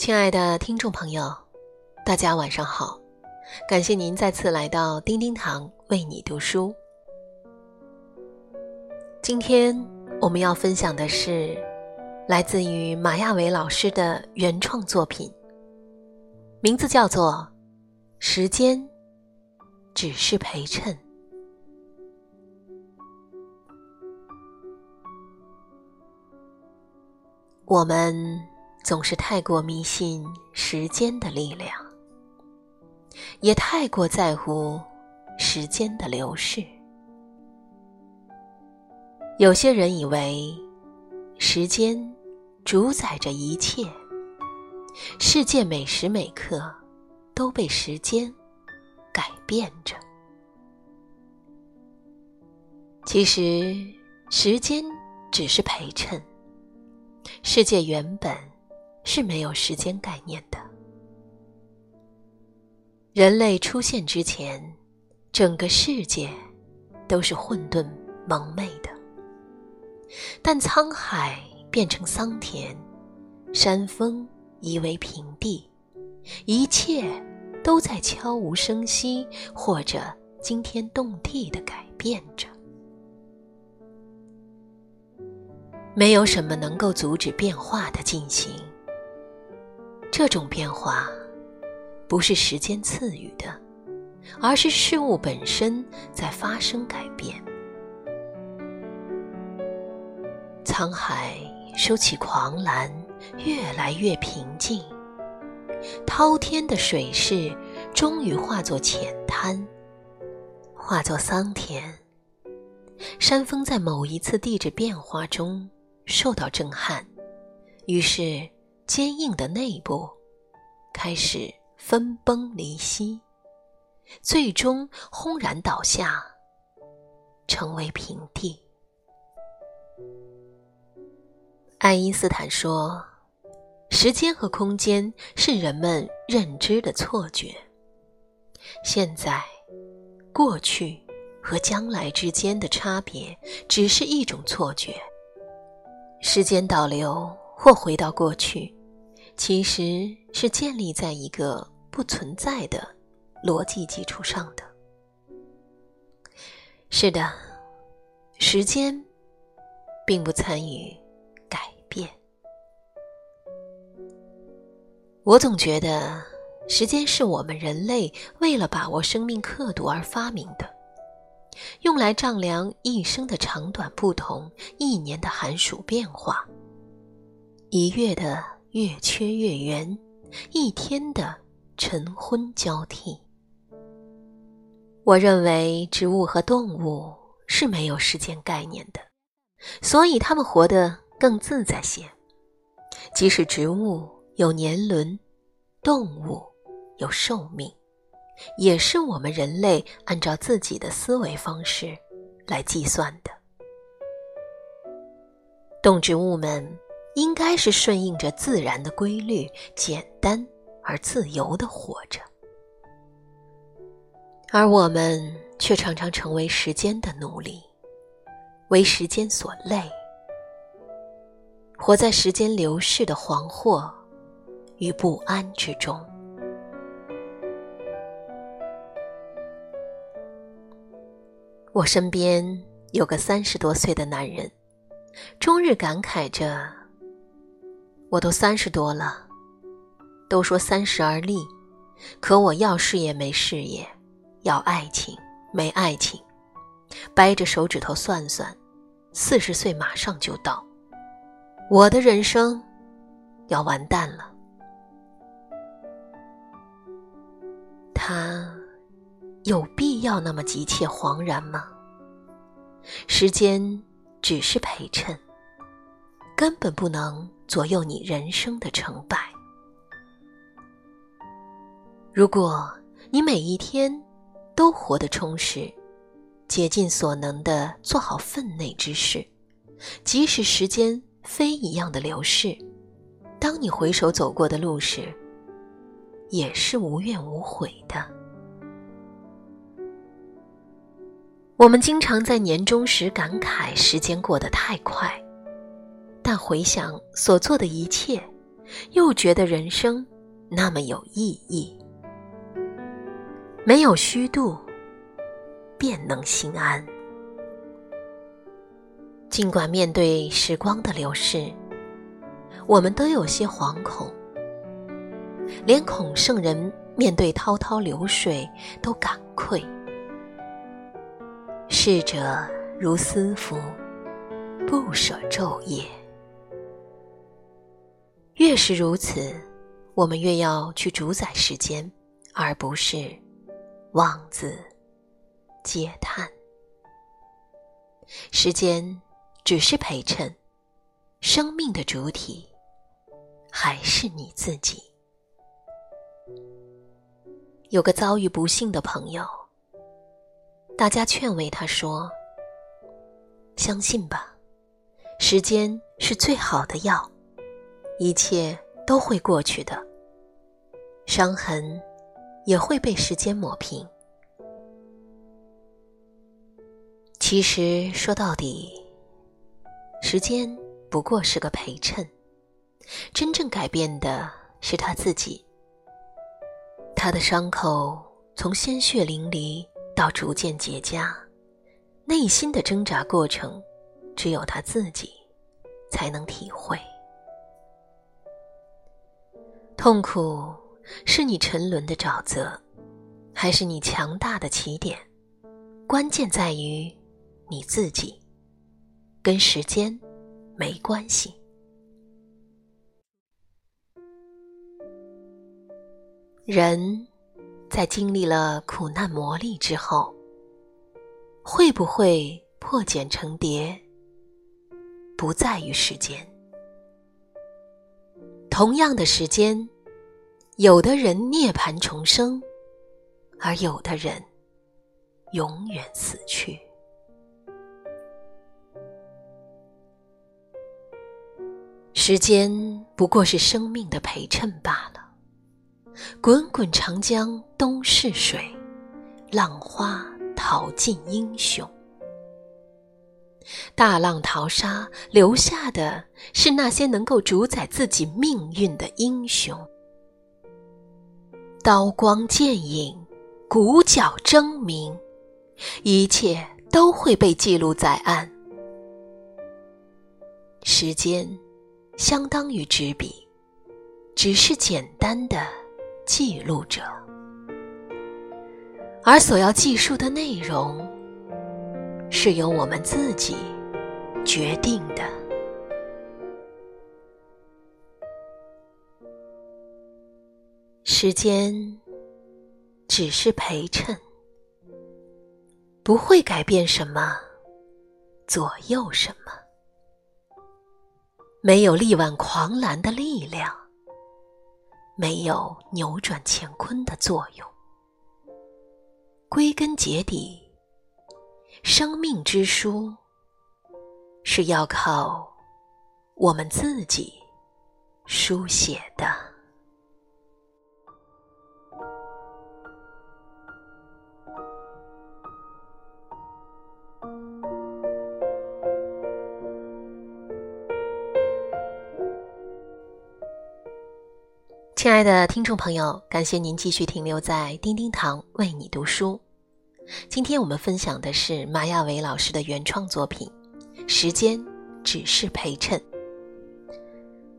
亲爱的听众朋友，大家晚上好！感谢您再次来到叮叮堂为你读书。今天我们要分享的是来自于马亚伟老师的原创作品，名字叫做《时间只是陪衬》。我们。总是太过迷信时间的力量，也太过在乎时间的流逝。有些人以为时间主宰着一切，世界每时每刻都被时间改变着。其实，时间只是陪衬，世界原本。是没有时间概念的。人类出现之前，整个世界都是混沌蒙昧的。但沧海变成桑田，山峰夷为平地，一切都在悄无声息或者惊天动地的改变着。没有什么能够阻止变化的进行。这种变化，不是时间赐予的，而是事物本身在发生改变。沧海收起狂澜，越来越平静。滔天的水势终于化作浅滩，化作桑田。山峰在某一次地质变化中受到震撼，于是。坚硬的内部开始分崩离析，最终轰然倒下，成为平地。爱因斯坦说：“时间和空间是人们认知的错觉。现在、过去和将来之间的差别只是一种错觉。时间倒流或回到过去。”其实是建立在一个不存在的逻辑基础上的。是的，时间并不参与改变。我总觉得，时间是我们人类为了把握生命刻度而发明的，用来丈量一生的长短不同，一年的寒暑变化，一月的。月缺月圆，一天的晨昏交替。我认为植物和动物是没有时间概念的，所以它们活得更自在些。即使植物有年轮，动物有寿命，也是我们人类按照自己的思维方式来计算的。动植物们。应该是顺应着自然的规律，简单而自由的活着，而我们却常常成为时间的奴隶，为时间所累，活在时间流逝的惶惑与不安之中。我身边有个三十多岁的男人，终日感慨着。我都三十多了，都说三十而立，可我要事业没事业，要爱情没爱情，掰着手指头算算，四十岁马上就到，我的人生要完蛋了。他有必要那么急切惶然吗？时间只是陪衬，根本不能。左右你人生的成败。如果你每一天都活得充实，竭尽所能的做好分内之事，即使时间飞一样的流逝，当你回首走过的路时，也是无怨无悔的。我们经常在年终时感慨时间过得太快。但回想所做的一切，又觉得人生那么有意义。没有虚度，便能心安。尽管面对时光的流逝，我们都有些惶恐，连孔圣人面对滔滔流水都感愧：“逝者如斯夫，不舍昼夜。”越是如此，我们越要去主宰时间，而不是妄自嗟叹。时间只是陪衬，生命的主体还是你自己。有个遭遇不幸的朋友，大家劝慰他说：“相信吧，时间是最好的药。”一切都会过去的，伤痕也会被时间抹平。其实说到底，时间不过是个陪衬，真正改变的是他自己。他的伤口从鲜血淋漓到逐渐结痂，内心的挣扎过程，只有他自己才能体会。痛苦是你沉沦的沼泽，还是你强大的起点？关键在于你自己，跟时间没关系。人在经历了苦难磨砺之后，会不会破茧成蝶，不在于时间。同样的时间，有的人涅槃重生，而有的人永远死去。时间不过是生命的陪衬罢了。滚滚长江东逝水，浪花淘尽英雄。大浪淘沙，留下的是那些能够主宰自己命运的英雄。刀光剑影，鼓角争鸣，一切都会被记录在案。时间相当于纸笔，只是简单的记录者，而所要记述的内容。是由我们自己决定的。时间只是陪衬，不会改变什么，左右什么。没有力挽狂澜的力量，没有扭转乾坤的作用。归根结底。生命之书是要靠我们自己书写的。亲爱的听众朋友，感谢您继续停留在叮叮堂为你读书。今天我们分享的是马亚伟老师的原创作品《时间只是陪衬》。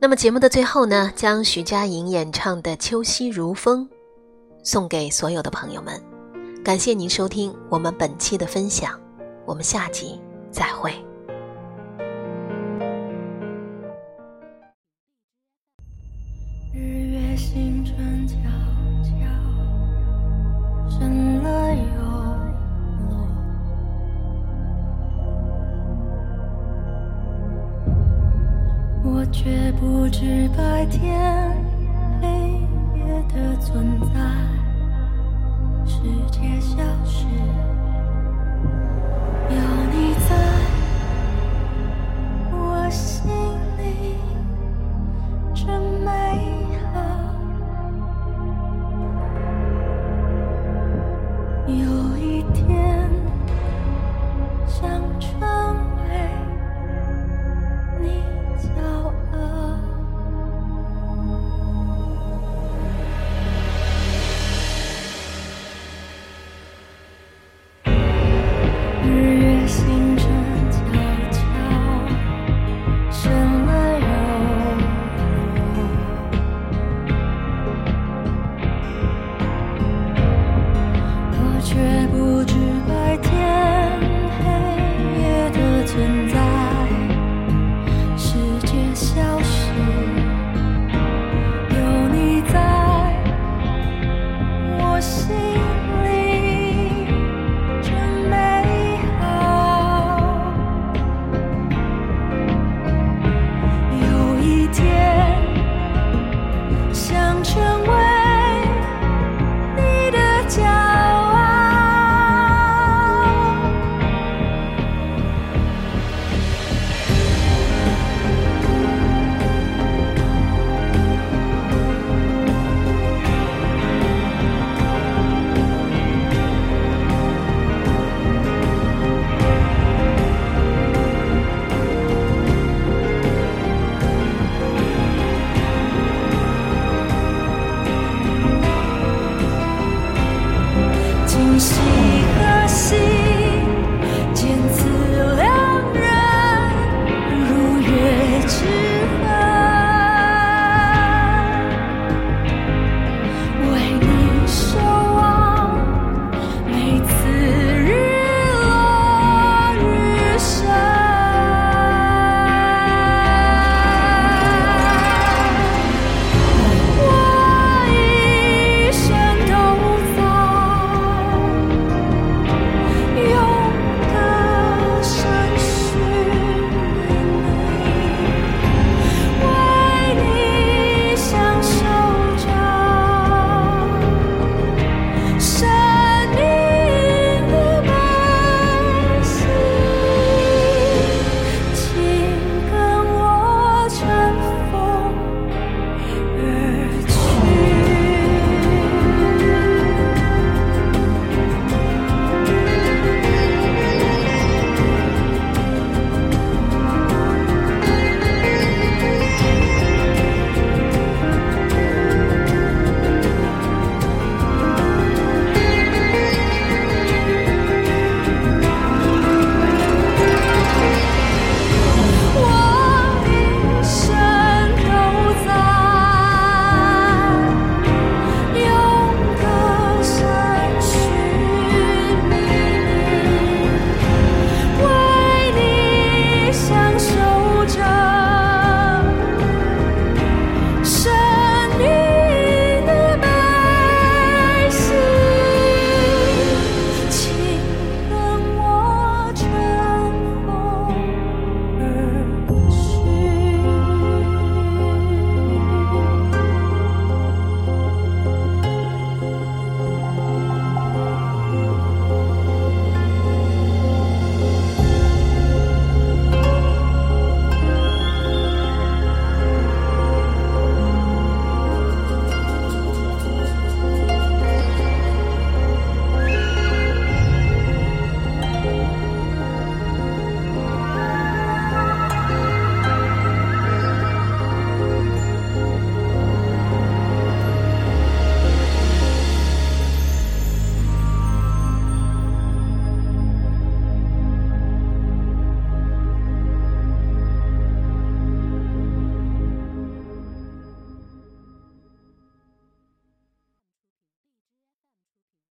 那么节目的最后呢，将徐佳莹演唱的《秋夕如风》送给所有的朋友们。感谢您收听我们本期的分享，我们下集再会。是白天。